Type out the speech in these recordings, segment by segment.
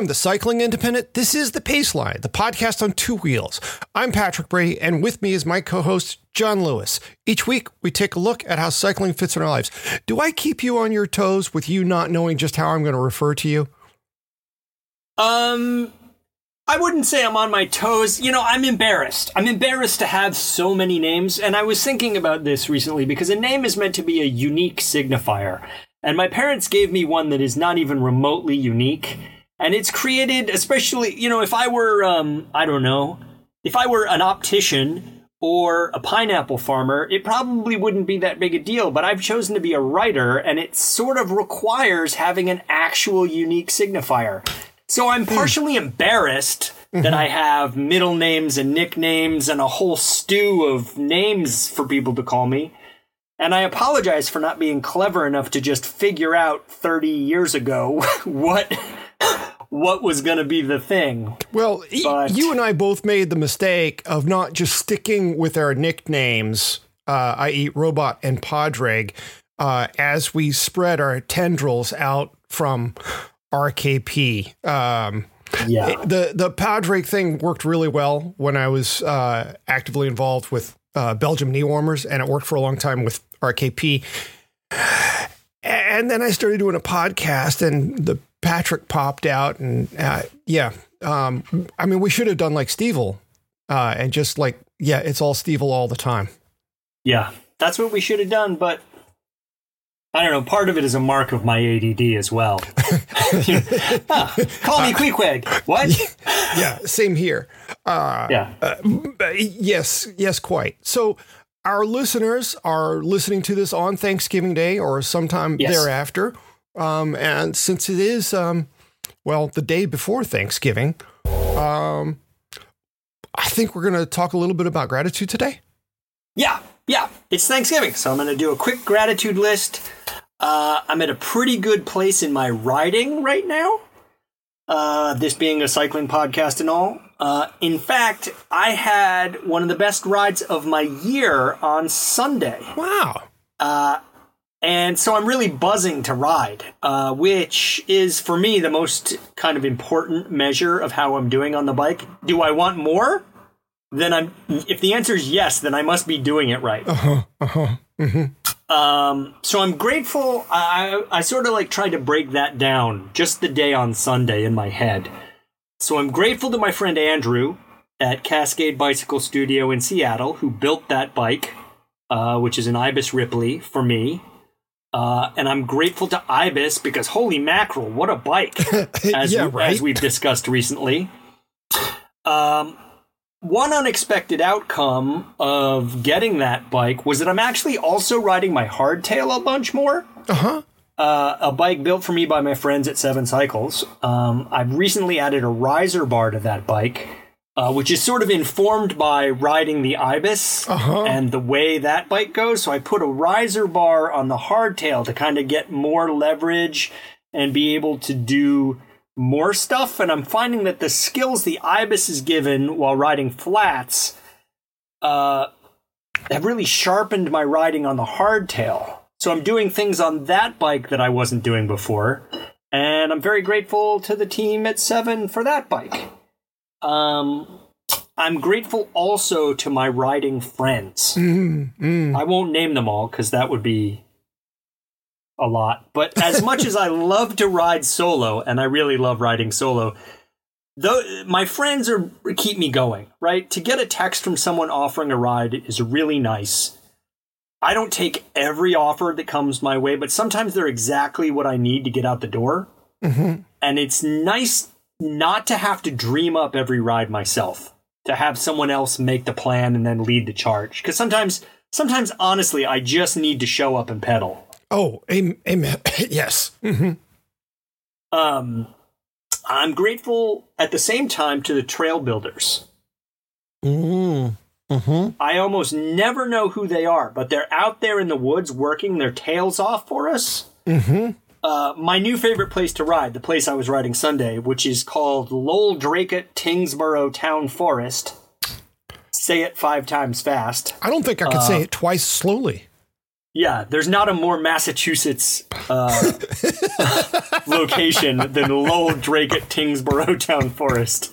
From the Cycling Independent, this is The Paceline, the podcast on two wheels. I'm Patrick Brady, and with me is my co host, John Lewis. Each week, we take a look at how cycling fits in our lives. Do I keep you on your toes with you not knowing just how I'm going to refer to you? Um, I wouldn't say I'm on my toes. You know, I'm embarrassed. I'm embarrassed to have so many names, and I was thinking about this recently because a name is meant to be a unique signifier. And my parents gave me one that is not even remotely unique and it's created especially you know if i were um i don't know if i were an optician or a pineapple farmer it probably wouldn't be that big a deal but i've chosen to be a writer and it sort of requires having an actual unique signifier so i'm Hmm. partially embarrassed Mm-hmm. that i have middle names and nicknames and a whole stew of names for people to call me and I apologize for not being clever enough to just figure out 30 years ago what what was going to be the thing. Well, But- you and I both made the mistake of not just sticking with our nicknames, uh, i.e., Robot and Padraig, uh, as we spread our tendrils out from RKP. Um, Yeah. the the Padraig thing worked really well when I was uh, actively involved with uh, Belgium knee warmers, and it worked for a long time with RKP. And then I started doing a podcast, and the Patrick popped out, and uh, yeah, um, I mean, we should have done like Stevil, uh, and just like yeah, it's all Stevil all the time. Yeah. That's what we should have done, but I don't know. Part of it is a mark of my ADD as well. Ah, call me Queequeg. What? Yeah, same here. Uh, Yeah. Uh, yes, yes, quite. So our listeners are listening to this on Thanksgiving Day or sometime Yes. thereafter. Um, and since it is, um, well, the day before Thanksgiving, um, I think we're going to talk a little bit about gratitude today. Yeah, yeah. It's Thanksgiving, so I'm going to do a quick gratitude list. Uh, I'm at a pretty good place in my riding right now. Uh, this being a cycling podcast and all. Uh, in fact, I had one of the best rides of my year on Sunday. Wow. And so I'm really buzzing to ride, uh, which is for me the most kind of important measure of how I'm doing on the bike. Do I want more? Then I'm. If the answer is yes, then I must be doing it right. Um, so I'm grateful. I, I I sort of like tried to break that down just the day on Sunday in my head. So I'm grateful to my friend Andrew at Cascade Bicycle Studio in Seattle who built that bike, uh, which is an Ibis Ripley for me. Uh, and I'm grateful to Ibis because holy mackerel, what a bike! As, Yeah, we, right? as we've discussed recently. Um, one unexpected outcome of getting that bike was that I'm actually also riding my hardtail a bunch more. Uh-huh. Uh, a bike built for me by my friends at Seven Cycles. Um, I've recently added a riser bar to that bike, uh, which is sort of informed by riding the Ibis Uh-huh. and the way that bike goes. So I put a riser bar on the hardtail to kind of get more leverage and be able to do more stuff. And I'm finding that the skills the Ibis is given while riding flats uh, have really sharpened my riding on the hardtail. So I'm doing things on that bike that I wasn't doing before. And I'm very grateful to the team at Seven for that bike. Um, I'm grateful also to my riding friends. Mm, mm. I won't name them all because that would be a lot. But as much as I love to ride solo, and I really love riding solo, though my friends are keep me going. Right to get a text from someone offering a ride is really nice. I don't take every offer that comes my way, but sometimes they're exactly what I need to get out the door. Mhm. And it's nice not to have to dream up every ride myself. to have someone else make the plan and then lead the charge. Because sometimes, sometimes honestly, I just need to show up and pedal. Oh, amen. yes. Mm-hmm. Um, I'm grateful at the same time to the trail builders. Mm. Mm-hmm. I almost never know who they are, but they're out there in the woods working their tails off for us. Mm-hmm. Uh, my new favorite place to ride, the place I was riding Sunday, which is called Lowell Dracut Tyngsboro Town Forest. Say it five times fast. I don't think I could uh, say it twice slowly. Yeah, there's not a more Massachusetts uh, location than Lowell Dracut Tyngsboro Town Forest.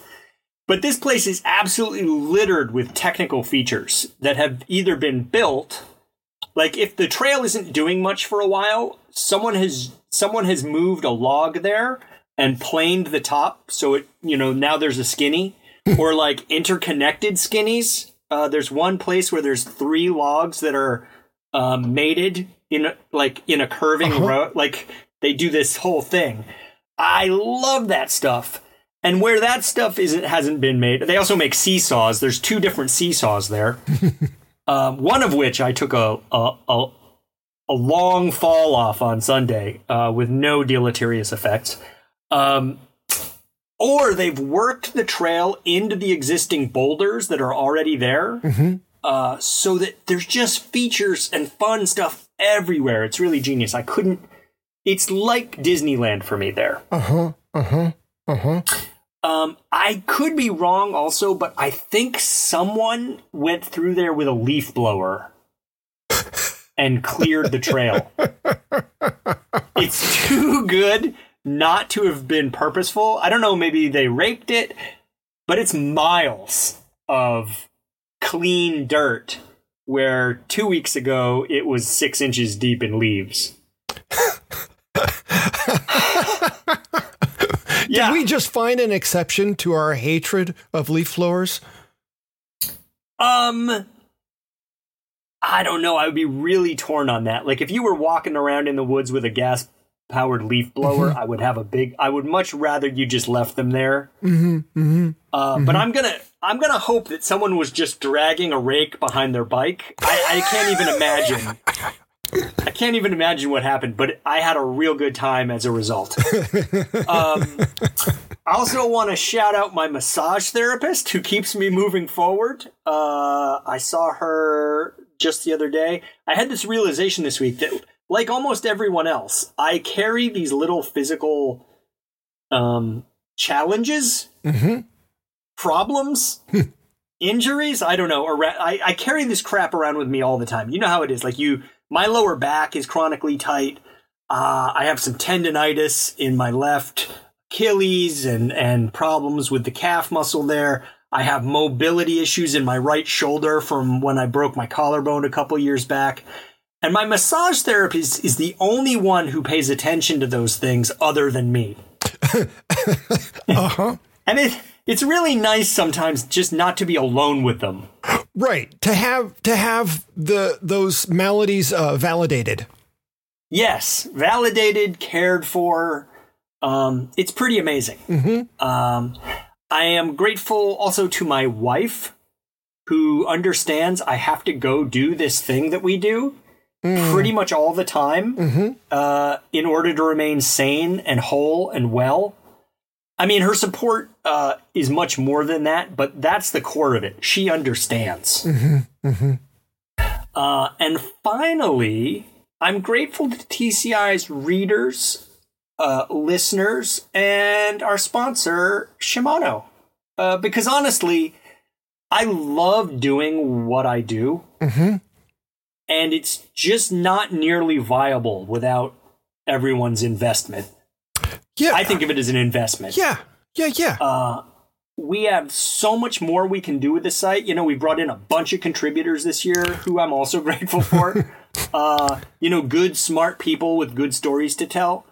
But this place is absolutely littered with technical features that have either been built, like if the trail isn't doing much for a while, someone has someone has moved a log there and planed the top so it you know now there's a skinny or like interconnected skinnies. Uh, there's one place where there's three logs that are um, mated in like in a curving uh-huh. row. Like they do this whole thing. I love that stuff. And where that stuff isn't hasn't been made, they also make seesaws. There's two different seesaws there. um, one of which I took a a, a, a long fall off on Sunday uh, with no deleterious effects. Um, or they've worked the trail into the existing boulders that are already there, mm-hmm. uh, so that there's just features and fun stuff everywhere. It's really genius. I couldn't. It's like Disneyland for me there. Uh huh. Uh huh. Uh huh. Um, I could be wrong also, but I think someone went through there with a leaf blower and cleared the trail. it's too good not to have been purposeful. I don't know, maybe they raked it, but it's miles of clean dirt where two weeks ago it was six inches deep in leaves. yeah. Did we just find an exception to our hatred of leaf blowers? Um, I don't know. I would be really torn on that. Like if you were walking around in the woods with a gas powered leaf blower, mm-hmm. I would have a big. I would much rather you just left them there. Mm-hmm, mm-hmm, uh, but I'm gonna. I'm gonna hope that someone was just dragging a rake behind their bike. I, I can't even imagine I can't even imagine what happened, but I had a real good time as a result. um, I also want to shout out my massage therapist who keeps me moving forward. Uh, I saw her just the other day. I had this realization this week that, like almost everyone else, I carry these little physical um, challenges, mm-hmm. problems. injuries i don't know or I, I carry this crap around with me all the time you know how it is like you my lower back is chronically tight. Uh, I have some tendonitis in my left Achilles and, and problems with the calf muscle there. I have mobility issues in my right shoulder from when I broke my collarbone a couple years back. And my massage therapist is the only one who pays attention to those things other than me. uh-huh. and it it's really nice sometimes just not to be alone with them. Right. To have to have the those maladies uh, validated. Yes, validated, cared for. Um, it's pretty amazing. Mm-hmm. Um, I am grateful also to my wife, who understands I have to go do this thing that we do mm. pretty much all the time mm-hmm. uh, in order to remain sane and whole and well. I mean, her support uh, is much more than that, but that's the core of it. She understands. Mm-hmm, mm-hmm. Uh, and finally, I'm grateful to TCI's readers, uh, listeners, and our sponsor, Shimano. Uh, because honestly, I love doing what I do. Mm-hmm. And it's just not nearly viable without everyone's investment. Yeah. I think of it as an investment. Yeah. Yeah. Yeah. Uh, we have so much more we can do with the site. You know, we brought in a bunch of contributors this year who I'm also grateful for. uh, you know, good, smart people with good stories to tell.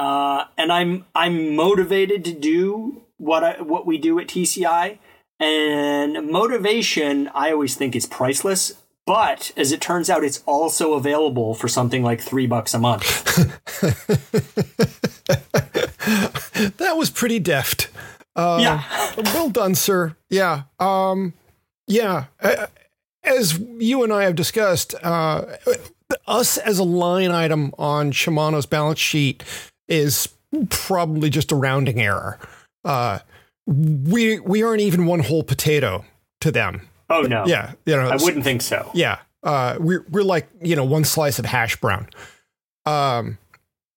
Uh, and I'm I'm motivated to do what I, what we do at TCI. And motivation, I always think, is priceless. But as it turns out, it's also available for something like three bucks a month. that was pretty deft. Uh, Yeah. well done, sir. Yeah. Um, yeah. As you and I have discussed, uh, us as a line item on Shimano's balance sheet is probably just a rounding error. Uh, we we aren't even one whole potato to them. Oh no. Yeah, you know, I wouldn't think so. yeah, uh, we're we're like you know one slice of hash brown. Um,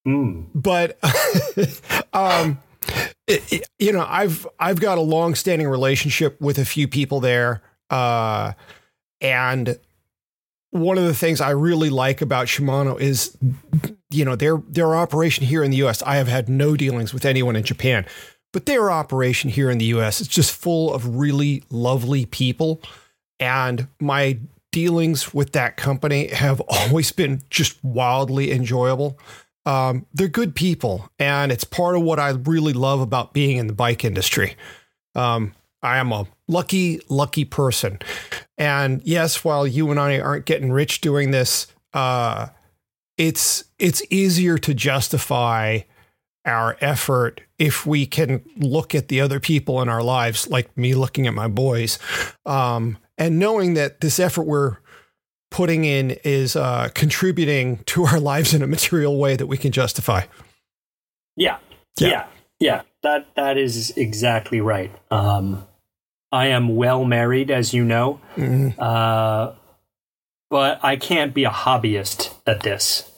Mm. but um, it- it- you know, I've I've got a long standing relationship with a few people there, uh, and one of the things I really like about Shimano is, you know, their their operation here in the U.S. I have had no dealings with anyone in Japan, but their operation here in the U.S. is just full of really lovely people, and my dealings with that company have always been just wildly enjoyable. Um, they're good people, and it's part of what I really love about being in the bike industry. Um, I am a lucky, lucky person. And yes, while you and I aren't getting rich doing this, uh, it's it's easier to justify our effort if we can look at the other people in our lives, like me looking at my boys, um, and knowing that this effort we're putting in is uh, contributing to our lives in a material way that we can justify. Yeah. Yeah. Yeah. Yeah. That that is exactly right. Um I am well married, as you know. Mhm. Uh but I can't be a hobbyist at this.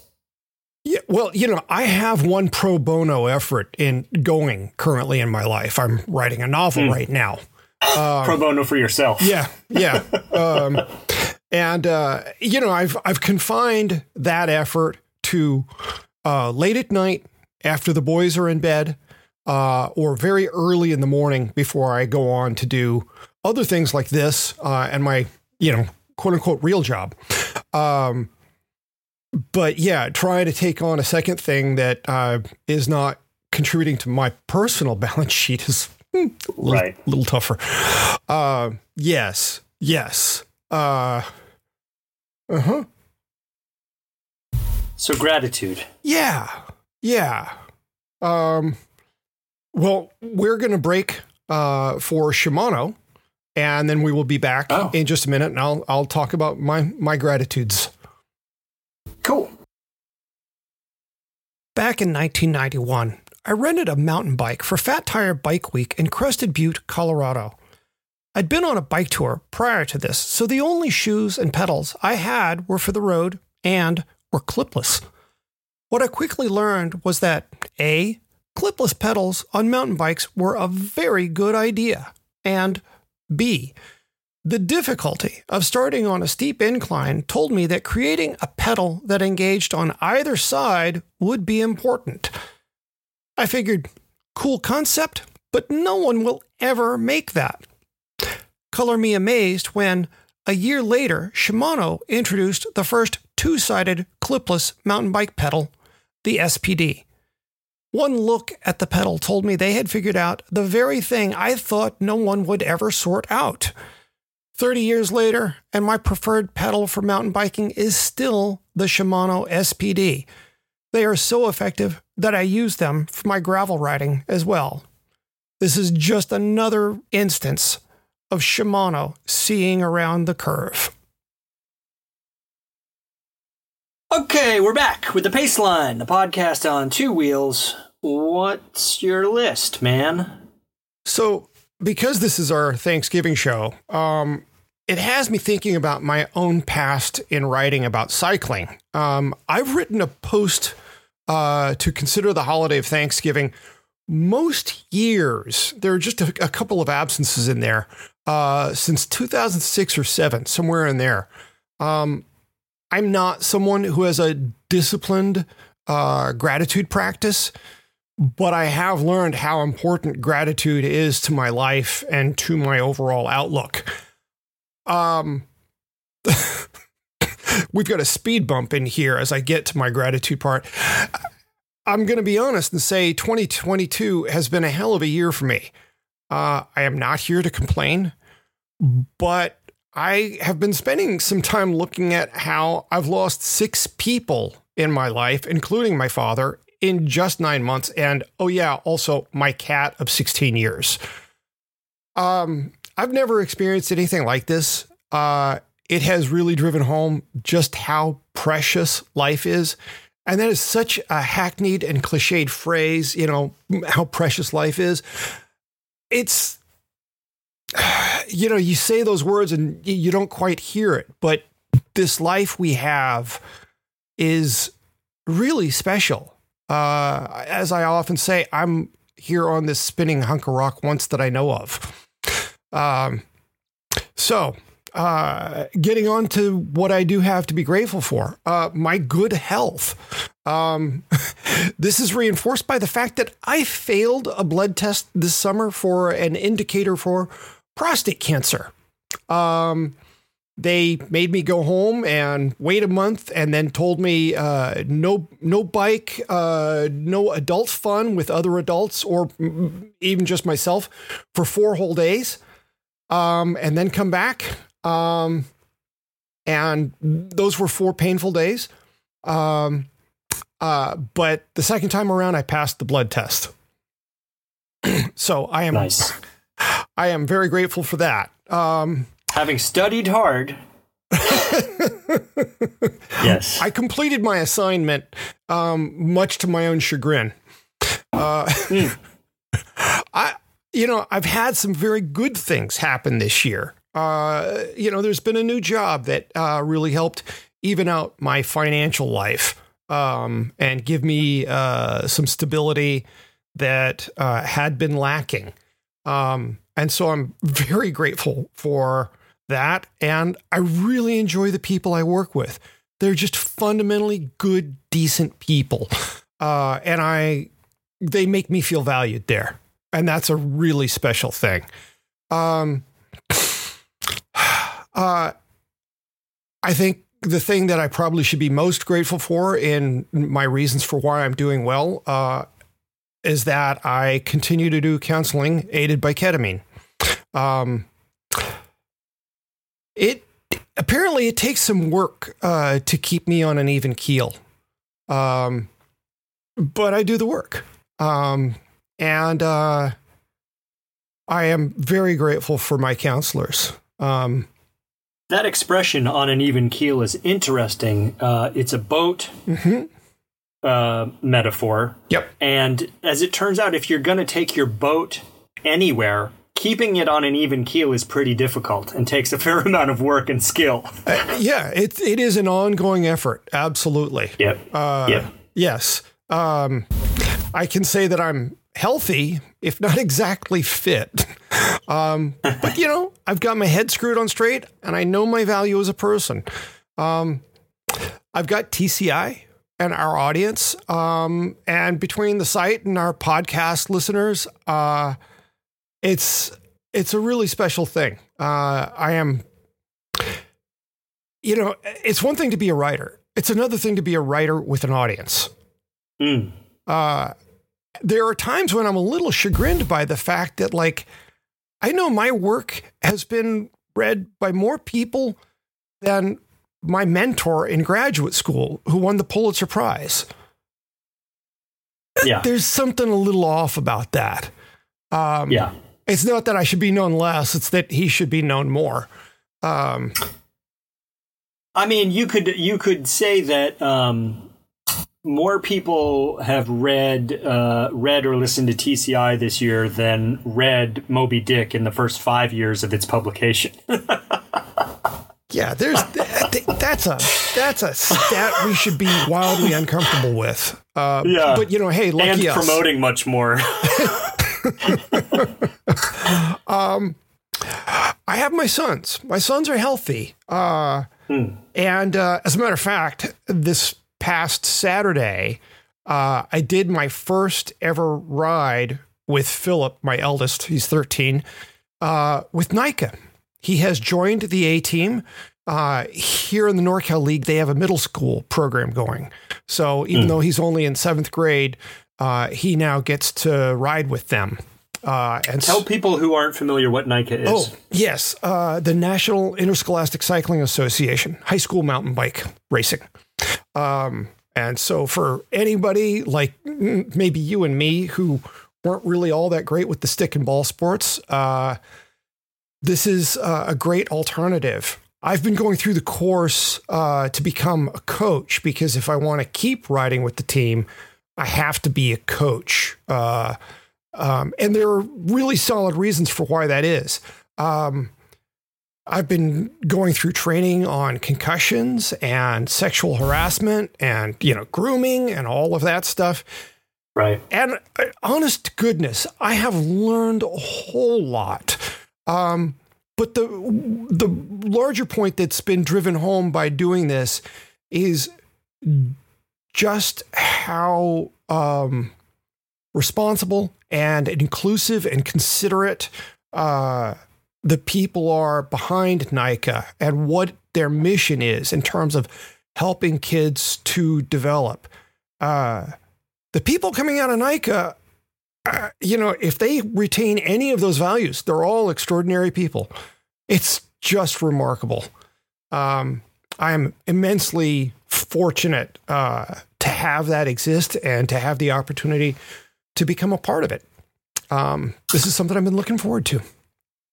Yeah, well, you know, I have one pro bono effort in going currently in my life. I'm writing a novel right now. Pro bono for yourself. Yeah, yeah. um, and uh, you know, I've I've confined that effort to uh, late at night after the boys are in bed, uh, or very early in the morning before I go on to do other things like this uh, and my you know quote unquote real job. Um, but yeah, try to take on a second thing that uh, is not contributing to my personal balance sheet is hmm, a little, Right. little tougher. Uh, yes, yes. Uh huh. So gratitude. Yeah, yeah. Um, well, we're gonna break uh for Shimano, and then we will be back Oh. in just a minute, and I'll I'll talk about my my gratitudes. Cool. Back in 1991, I rented a mountain bike for Fat Tire Bike Week in Crested Butte, Colorado. I'd been on a bike tour prior to this, so the only shoes and pedals I had were for the road and were clipless. What I quickly learned was that A, clipless pedals on mountain bikes were a very good idea, and B, the difficulty of starting on a steep incline told me that creating a pedal that engaged on either side would be important. I figured, cool concept, but no one will ever make that. Color me amazed when, a year later, Shimano introduced the first two sided clipless mountain bike pedal, the SPD. One look at the pedal told me they had figured out the very thing I thought no one would ever sort out. 30 years later, and my preferred pedal for mountain biking is still the Shimano SPD. They are so effective that I use them for my gravel riding as well. This is just another instance of Shimano seeing around the curve. Okay, we're back with the Paceline, the podcast on two wheels. What's your list, man? So, because this is our Thanksgiving show, um, it has me thinking about my own past in writing about cycling. Um, I've written a post uh, to consider the holiday of Thanksgiving. Most years, there are just a, a couple of absences in there uh, since 2006 or seven, somewhere in there. Um, I'm not someone who has a disciplined uh, gratitude practice but I have learned how important gratitude is to my life and to my overall outlook. Um, we've got a speed bump in here as I get to my gratitude part. I'm going to be honest and say 2022 has been a hell of a year for me. Uh, I am not here to complain, but I have been spending some time looking at how I've lost six people in my life, including my father, in just nine months. And oh, yeah, also my cat of 16 years. Um, I've never experienced anything like this. Uh, it has really driven home just how precious life is. And that is such a hackneyed and cliched phrase, you know, how precious life is. It's, you know, you say those words and you don't quite hear it, but this life we have is really special. Uh, as I often say, I'm here on this spinning hunk of rock once that I know of. Um, so, uh, getting on to what I do have to be grateful for uh, my good health. Um, this is reinforced by the fact that I failed a blood test this summer for an indicator for prostate cancer. Um, they made me go home and wait a month and then told me uh, no no bike uh, no adult fun with other adults or even just myself for four whole days um, and then come back um, and those were four painful days um, uh, but the second time around i passed the blood test so i am Nice. i am very grateful for that um, Having studied hard. yes. I completed my assignment, um, much to my own chagrin. Uh, I, you know, I've had some very good things happen this year. Uh, you know, there's been a new job that uh, really helped even out my financial life um, and give me uh, some stability that uh, had been lacking. Um, and so I'm very grateful for that. And I really enjoy the people I work with. They're just fundamentally good, decent people. Uh, and I, they make me feel valued there. And that's a really special thing. Um, uh, I think the thing that I probably should be most grateful for in my reasons for why I'm doing well uh, is that I continue to do counseling aided by ketamine. Um, it apparently it takes some work uh, to keep me on an even keel, um, but I do the work, um, and uh, I am very grateful for my counselors. Um, That expression on an even keel is interesting. Uh, it's a boat uh, metaphor. yep. And as it turns out, if you're going to take your boat anywhere, keeping it on an even keel is pretty difficult and takes a fair amount of work and skill. Uh, yeah, it it is an ongoing effort. Absolutely. Yep. Uh, yep. Yes. Um, I can say that I'm healthy, if not exactly fit. Um, but you know, I've got my head screwed on straight, and I know my value as a person. Um, I've got TCI and our audience, um, and between the site and our podcast listeners, uh, it's it's a really special thing. Uh, I am, you know, it's one thing to be a writer. It's another thing to be a writer with an audience. Mm. Uh, there are times when I'm a little chagrined by the fact that, like, I know my work has been read by more people than my mentor in graduate school who won the Pulitzer Prize. Yeah. There's something a little off about that. Um, Yeah. It's not that I should be known less, it's that he should be known more. Um, I mean, you could you could say that um, more people have read uh, read or listened to TCI this year than read Moby Dick in the first five years of its publication. yeah, there's that's a that's a stat we should be wildly uncomfortable with. Uh, Yeah. but you know, hey, and lucky us. promoting much more. I have my sons. My sons are healthy. Uh, And uh, as a matter of fact, this past Saturday, uh, I did my first ever ride with Philip, my eldest. He's 13, uh, with NICA. He has joined the A team. Uh, here in the NorCal League, they have a middle school program going. So even though he's only in seventh grade, uh, he now gets to ride with them. Uh, and Tell people who aren't familiar what NICA is. Oh, yes. Uh, the National Interscholastic Cycling Association, high school mountain bike racing. Um, And so, for anybody like maybe you and me who weren't really all that great with the stick and ball sports, uh, this is uh, a great alternative. I've been going through the course uh, to become a coach because if I want to keep riding with the team, I have to be a coach. Uh, um, and there are really solid reasons for why that is. Um, I've been going through training on concussions and sexual harassment and, you know, grooming and all of that stuff. Right. And uh, honest goodness, I have learned a whole lot. Um, but the the larger point that's been driven home by doing this is just how um, responsible and inclusive and considerate uh, the people are behind NICA and what their mission is in terms of helping kids to develop. Uh, the people coming out of NICA, uh, you know, if they retain any of those values, they're all extraordinary people. It's just remarkable. Um, I am immensely fortunate uh, to have that exist and to have the opportunity to become a part of it. Um, this is something I've been looking forward to.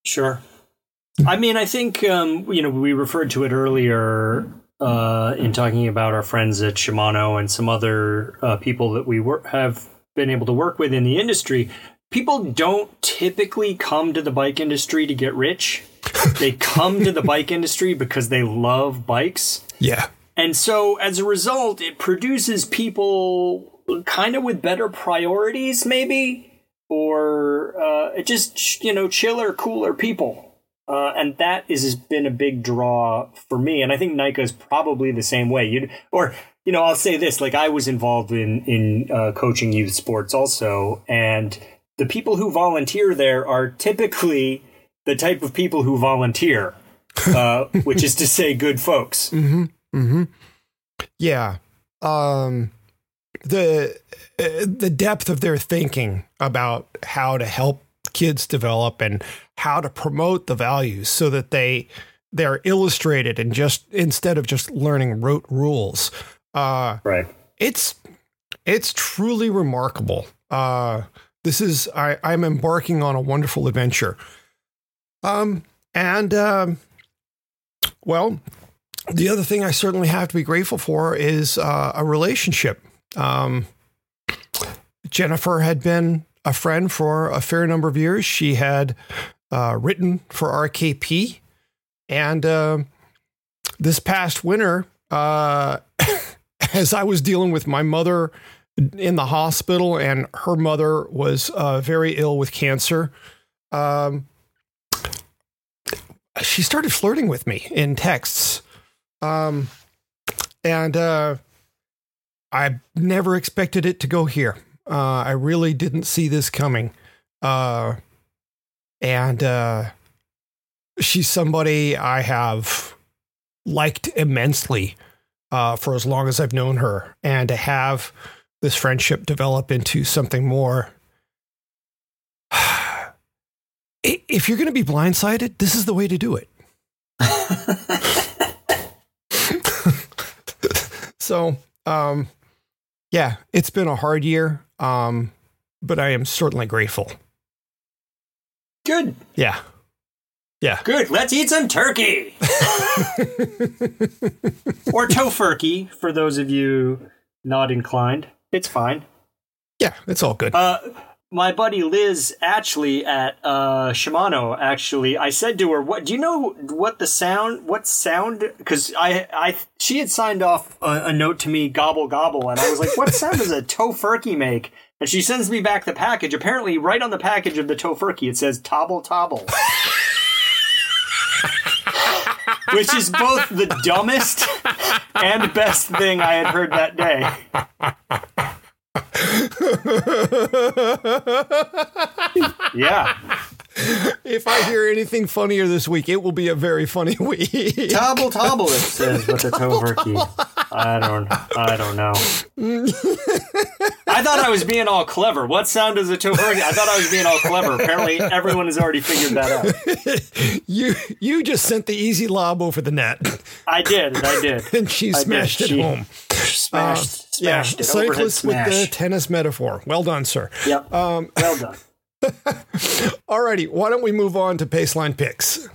Sure. I mean, I think um, you know we referred to it earlier uh, in talking about our friends at Shimano and some other uh, people that we wor- have been able to work with in the industry. People don't typically come to the bike industry to get rich. they come to the bike industry because they love bikes. Yeah. And so as a result, it produces people kind of with better priorities, maybe, or uh, it just, you know, chiller, cooler people. Uh, and that has been a big draw for me. And I think NICA is probably the same way. You'd, or, you know, I'll say this, like I was involved in, in uh, coaching youth sports also. And the people who volunteer there are typically the type of people who volunteer, uh, which is to say good folks. Mm-hmm. Mm-hmm. Yeah. Um, the uh, the depth of their thinking about how to help kids develop and how to promote the values so that they they're illustrated and just instead of just learning rote rules. Uh, right. It's it's truly remarkable. Uh, this is I, I'm embarking on a wonderful adventure. Um, and um, well, the other thing I certainly have to be grateful for is uh, a relationship. Um, Jennifer had been a friend for a fair number of years. She had uh, written for RKP, and uh, this past winter, uh, as I was dealing with my mother in the hospital, and her mother was uh, very ill with cancer. Um, she started flirting with me in texts. Um, and uh, I never expected it to go here. Uh, I really didn't see this coming. Uh, and uh, she's somebody I have liked immensely uh, for as long as I've known her. And to have this friendship develop into something more. if you're going to be blindsided, this is the way to do it. so, um, yeah, it's been a hard year, um, but I am certainly grateful. Good. Yeah. Yeah. Good. Let's eat some turkey. or tofurkey for those of you not inclined. It's fine. Yeah, it's all good. Uh, my buddy Liz actually at uh, Shimano actually I said to her what do you know what the sound what sound because I I she had signed off a, a, note to me gobble gobble and I was like what sound does a tofurkey make? And she sends me back the package. Apparently right on the package of the tofurkey it says tobble tobble. Which is both the dumbest and best thing I had heard that day yeah. If I hear anything funnier this week, it will be a very funny week. Tobble tobble, it says with the tofurkey. I don't. I don't know. I thought I was being all clever. What sound does a tofurkey? I thought I was being all clever. Apparently, everyone has already figured that out. you you just sent the easy lob over the net. I did. I did. and she smashed did. it she, home. Smashed, smashed it. Overhead cyclist with the tennis metaphor. Well done, sir. Yep. Um, well done. alrighty, why don't we move on to Paceline picks?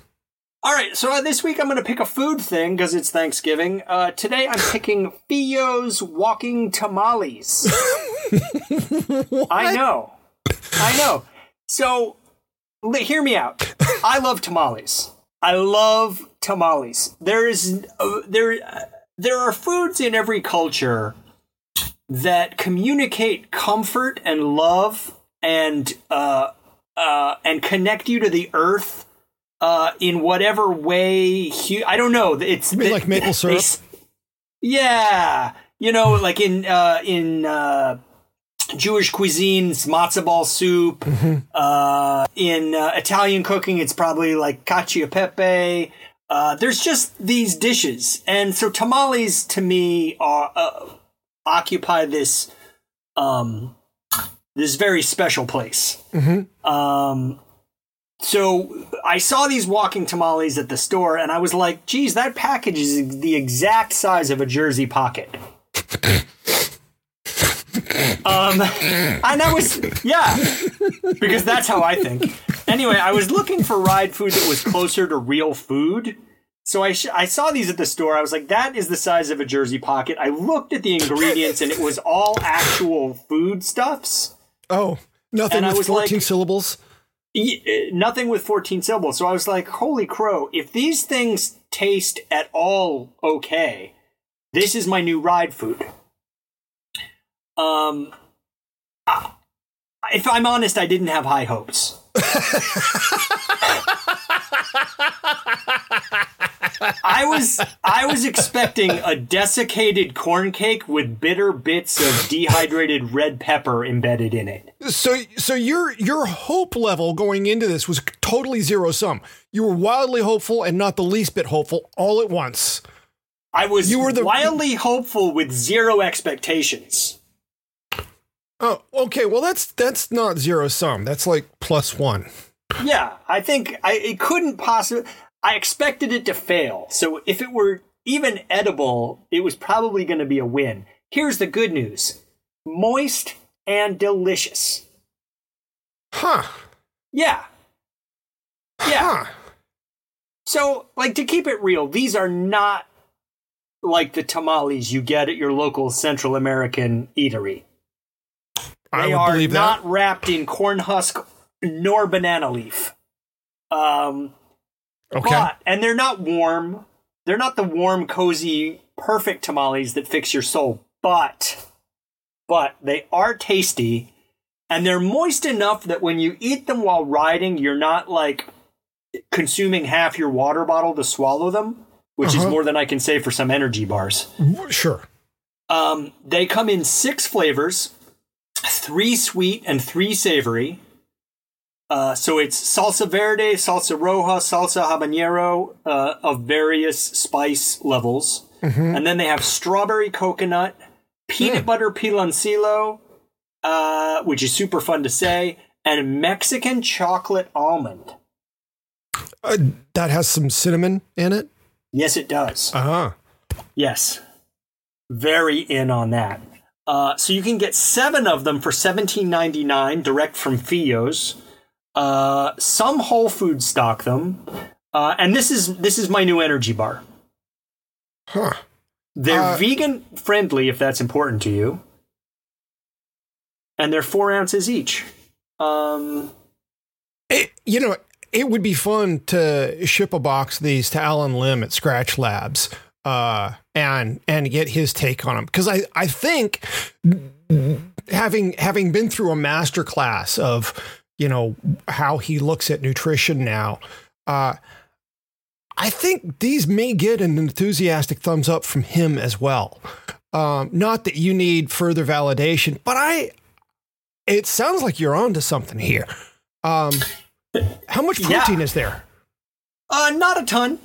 All right, so uh, this week I'm going to pick a food thing because it's Thanksgiving. Uh, today I'm picking Fillo's Walking Tamales. I know. I know. So, hear me out. I love tamales. I love tamales. There is uh, there uh, there are foods in every culture that communicate comfort and love and uh, uh, and connect you to the earth uh, in whatever way. hu- I don't know. It's mean like maple they syrup? s- yeah, you know, like in uh, in uh, Jewish cuisines, matzo ball soup. Uh, in uh, Italian cooking, it's probably like cacio e pepe. Uh, there's just these dishes, and so tamales to me are uh, occupy this um, this very special place. Um, so I saw these walking tamales at the store, and I was like, "Geez, that package is the exact size of a jersey pocket." um, and I was, yeah, because that's how I think. Anyway, I was looking for ride food that was closer to real food. So I, sh- I saw these at the store. I was like, that is the size of a jersey pocket. I looked at the ingredients, and it was all actual food stuffs. Oh, nothing And with was like- 14 syllables. Y- uh, nothing with 14 syllables. So I was like, holy crow, if these things taste at all okay, this is my new ride food. Um, if I'm honest, I didn't have high hopes. I was I was expecting a desiccated corn cake with bitter bits of dehydrated red pepper embedded in it. So, so your your hope level going into this was totally zero sum. You were wildly hopeful and not the least bit hopeful all at once. I was You were the- wildly hopeful with zero expectations. Oh, okay. Well, that's that's not zero sum. That's like plus one. Yeah, I think I it couldn't possibly. I expected it to fail. So if it were even edible, it was probably going to be a win. Here's the good news: moist and delicious. Huh? Yeah. Yeah. Huh? So, like, to keep it real, these are not like the tamales you get at your local Central American eatery. I They are not that. wrapped in corn husk nor banana leaf. Um, Okay. but and they're not warm. They're not the warm, cozy, perfect tamales that fix your soul. But, but they are tasty, and they're moist enough that when you eat them while riding, you're not like consuming half your water bottle to swallow them, which is Uh-huh. more than I can say for some energy bars. Sure. Um, they come in six flavors, three sweet and three savory. Uh, so it's salsa verde, salsa roja, salsa habanero uh, of various spice levels, and then they have strawberry coconut, peanut butter piloncillo, uh, which is super fun to say, and Mexican chocolate almond. Uh, that has some cinnamon in it. Yes, it does. Uh huh. Yes. Very in on that. Uh, so you can get seven of them for seventeen ninety nine direct from Fillo's. Uh, some Whole Foods stock them, uh, and this is this is my new energy bar. Huh. They're Uh, vegan friendly, if that's important to you, and they're four ounces each. Um, It, you know, it would be fun to ship a box of these to Allen Lim at Skratch Labs uh, and and get his take on them because I I think having having been through a master class of you know how he looks at nutrition now. Uh, I think these may get an enthusiastic thumbs up from him as well. Um, not that you need further validation, but I. It sounds like you're onto something here. Um, how much Yeah. protein is there? Uh, not a ton,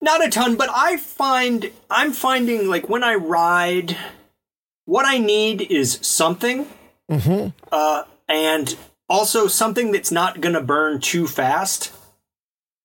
not a ton. But I find I'm finding like when I ride, what I need is something, Mm-hmm. uh, and also something that's not gonna burn too fast.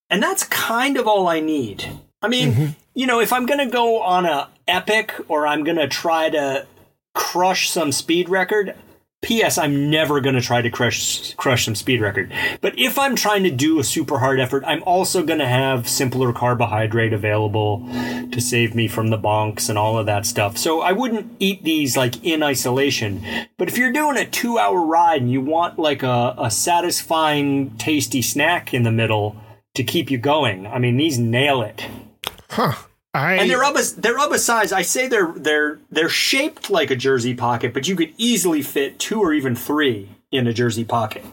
And that's kind of all I need. I mean, you know, if I'm going to go on a epic or I'm going to try to crush some speed record, P.S. I'm never going to try to crush crush some speed record. But if I'm trying to do a super hard effort, I'm also going to have simpler carbohydrate available to save me from the bonks and all of that stuff. So I wouldn't eat these like in isolation. But if you're doing a two hour ride and you want like a, a satisfying, tasty snack in the middle to keep you going, I mean, these nail it. Huh. I, And they're of a they're of a size. I say they're they're they're shaped like a jersey pocket, but you could easily fit two or even three in a jersey pocket.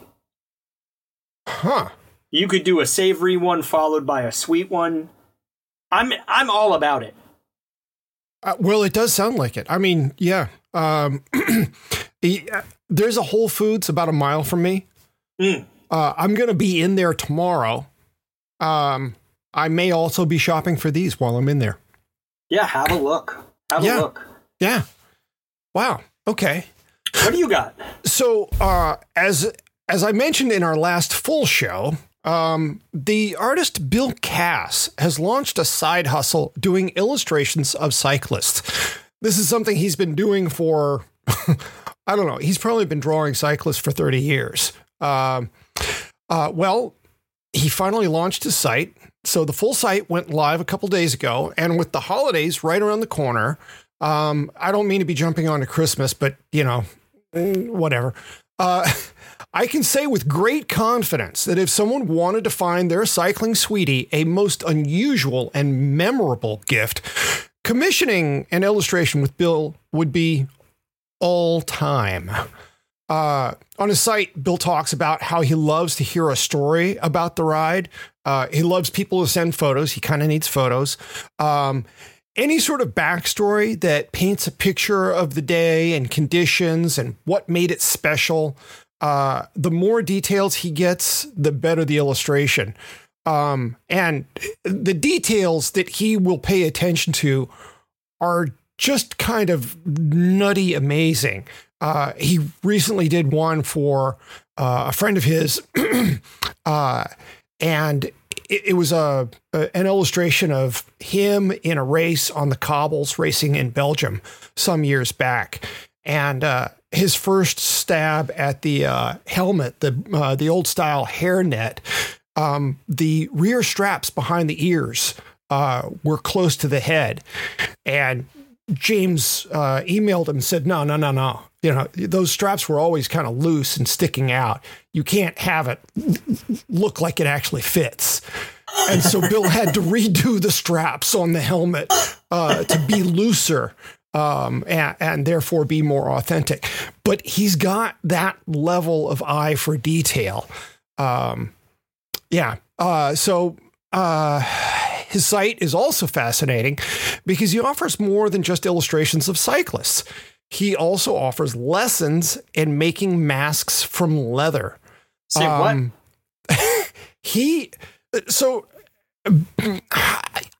huh. You could do a savory one followed by a sweet one. I'm I'm all about it. Uh, well, it does sound like it. I mean, yeah. Um, uh, there's a Whole Foods about a mile from me. Mm. Uh, I'm going to be in there tomorrow. Um, I may also be shopping for these while I'm in there. Yeah, have a look. Have Yeah. a look. Yeah. Wow. Okay. What do you got? So, uh, as as I mentioned in our last full show, um, the artist Bill Cass has launched a side hustle doing illustrations of cyclists. This is something he's been doing for, I don't know, he's probably been drawing cyclists for 30 years. Um, uh, well, he finally launched his site. So the full site went live a couple days ago. And with the holidays right around the corner, um, I don't mean to be jumping on to Christmas, but you know, whatever. Uh, I can say with great confidence that if someone wanted to find their cycling sweetie a most unusual and memorable gift, commissioning an illustration with Bill would be all time. Uh, on his site, Bill talks about how he loves to hear a story about the ride. Uh, he loves people to send photos. He kind of needs photos. Um, any sort of backstory that paints a picture of the day and conditions and what made it special. Uh, the more details he gets, the better the illustration. Um, and the details that he will pay attention to are just kind of nutty amazing. Uh, he recently did one for uh, a friend of his, uh, and it, it was a, a an illustration of him in a race on the cobbles racing in Belgium some years back, and uh, his first stab at the uh, helmet, the uh, the old style hairnet, um, the rear straps behind the ears uh, were close to the head, and James uh, emailed him and said, "No, no, no, no. You know those straps were always kind of loose and sticking out. You can't have it look like it actually fits." And so Bill had to redo the straps on the helmet uh, to be looser um, and, and therefore be more authentic. But he's got that level of eye for detail. Um, yeah. Uh, so uh, his site is also fascinating because he offers more than just illustrations of cyclists. He also offers lessons in making masks from leather. Say Um, he so I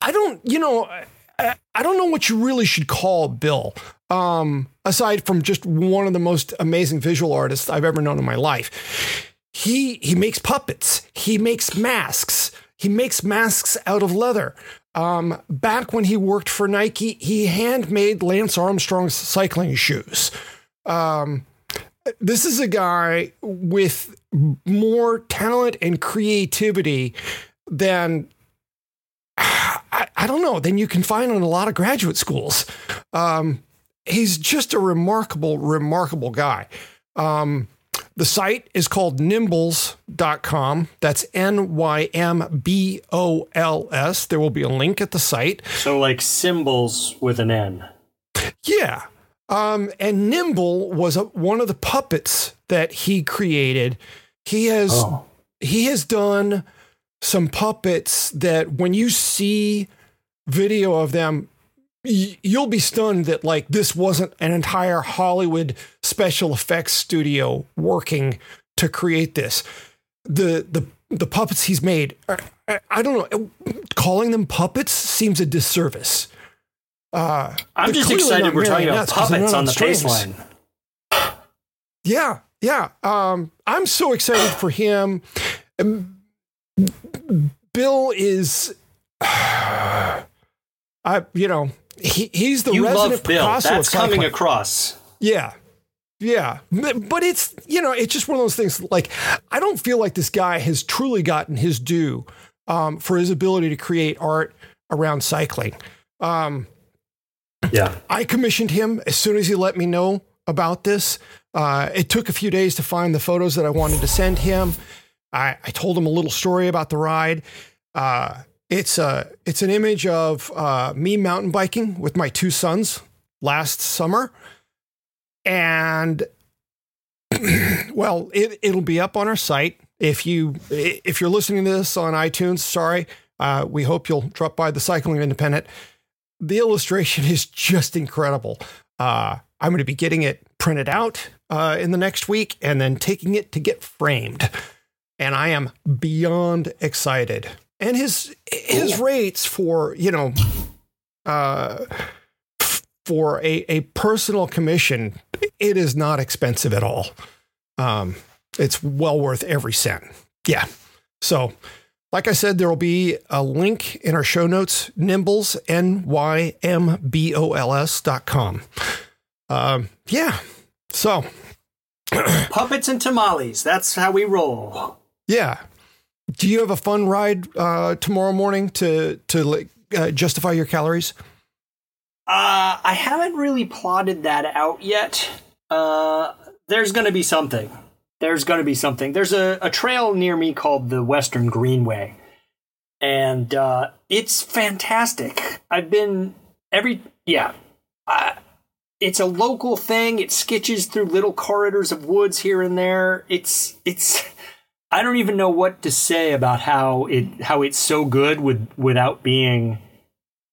I don't you know I, I don't know what you really should call Bill um aside from just one of the most amazing visual artists I've ever known in my life. He he makes puppets. He makes masks. He makes masks out of leather um back when he worked for Nike he handmade Lance Armstrong's cycling shoes um this is a guy with more talent and creativity than I, I don't know than you can find in a lot of graduate schools. Um, he's just a remarkable, remarkable guy. Um, the site is called nymbols.com. That's N Y M B O L S. There will be a link at the site. So like symbols with an N. Yeah. Um, and Nymbol was a, one of the puppets that he created. He has Oh. he has done some puppets that when you see video of them you'll be stunned that like this wasn't an entire Hollywood special effects studio working to create this. The the the puppets he's made, are, I, don't know, calling them puppets seems a disservice. Uh, I'm just excited we're talking about puppets on the strings. Paceline. Yeah, yeah. Um, I'm so excited for him. Um, Bill is I, you know, he, he's the you resident. Picasso That's of coming across. Yeah. Yeah. But it's, you know, it's just one of those things like, I don't feel like this guy has truly gotten his due um, for his ability to create art around cycling. Um, Yeah. I commissioned him as soon as he let me know about this. Uh, it took a few days to find the photos that I wanted to send him. I, I told him a little story about the ride. Uh, it's a it's an image of uh, me mountain biking with my two sons last summer, and well, it it'll be up on our site if you if you're listening to this on iTunes. Sorry, uh, we hope you'll drop by the Cycling Independent. The illustration is just incredible. Uh, I'm going to be getting it printed out uh, in the next week and then taking it to get framed, and I am beyond excited. And his his rates for you know uh, for a, a personal commission, it is not expensive at all. Um, it's well worth every cent. Yeah. So, like I said, there will be a link in our show notes, Nymbols N Y M B O L S dot com. Um, yeah. So, Puppets and tamales. That's how we roll. yeah. Do you have a fun ride uh, tomorrow morning to to uh, justify your calories? Uh, I haven't really plotted that out yet. Uh, there's going to be something. There's going to be something. There's a, a trail near me called the Western Greenway, and uh, it's fantastic. I've been every yeah. It's a local thing. It sketches through little corridors of woods here and there. It's it's. I don't even know what to say about how it how it's so good with without being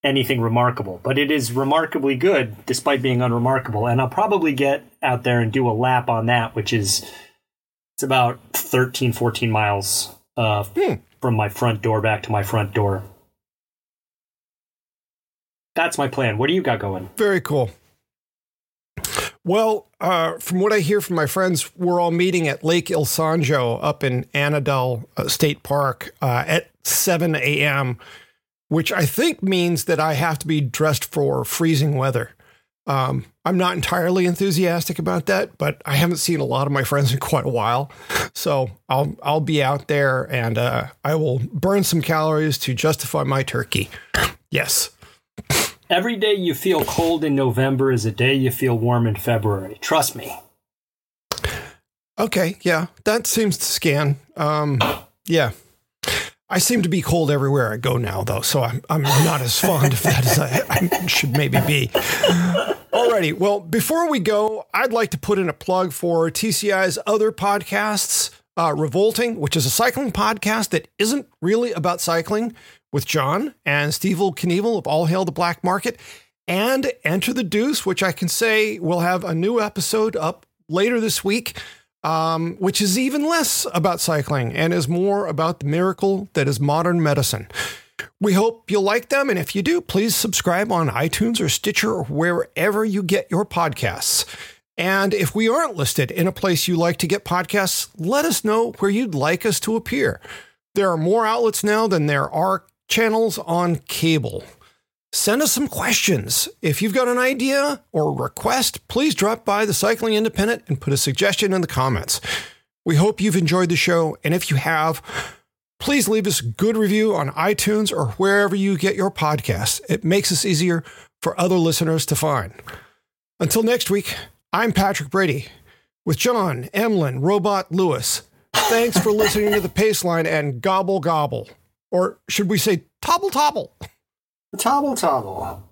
anything remarkable, but it is remarkably good despite being unremarkable. And I'll probably get out there and do a lap on that, which is it's about 13, 14 miles uh, Hmm. from my front door back to my front door. That's my plan. What do you got going? Very cool. Well, uh, from what I hear from my friends, we're all meeting at Lake Ilsanjo up in Annadel uh, State Park uh, at 7 a.m., which I think means that I have to be dressed for freezing weather. Um, I'm not entirely enthusiastic about that, but I haven't seen a lot of my friends in quite a while, so I'll I'll be out there and uh, I will burn some calories to justify my turkey. Yes. Every day you feel cold in November is a day you feel warm in February. Trust me. Okay, yeah, that seems to scan. Um, yeah, I seem to be cold everywhere I go now, though, so I'm I'm not as fond of that as I, I should maybe be. Alrighty, well, before we go, I'd like to put in a plug for TCI's other podcasts, uh, Revolting, which is a cycling podcast that isn't really about cycling, with John and Stevil Kinevil of All Hail the Black Market, and Enter the Deuce, which I can say will have a new episode up later this week um, which is even less about cycling and is more about the miracle that is modern medicine. We hope you'll like them, and if you do, please subscribe on iTunes or Stitcher or wherever you get your podcasts. And if we aren't listed in a place you like to get podcasts, let us know where you'd like us to appear. There are more outlets now than there are channels on cable. Send us some questions. If you've got an idea or request, please drop by the Cycling Independent and put a suggestion in the comments. We hope you've enjoyed the show, and if you have, please leave us a good review on iTunes or wherever you get your podcasts. It makes us easier for other listeners to find. Until next week, I'm Patrick Brady with John, Emlyn, Robot Lewis. Thanks for listening to the Paceline and gobble gobble. Or should we say tobble tobble? Tobble tobble.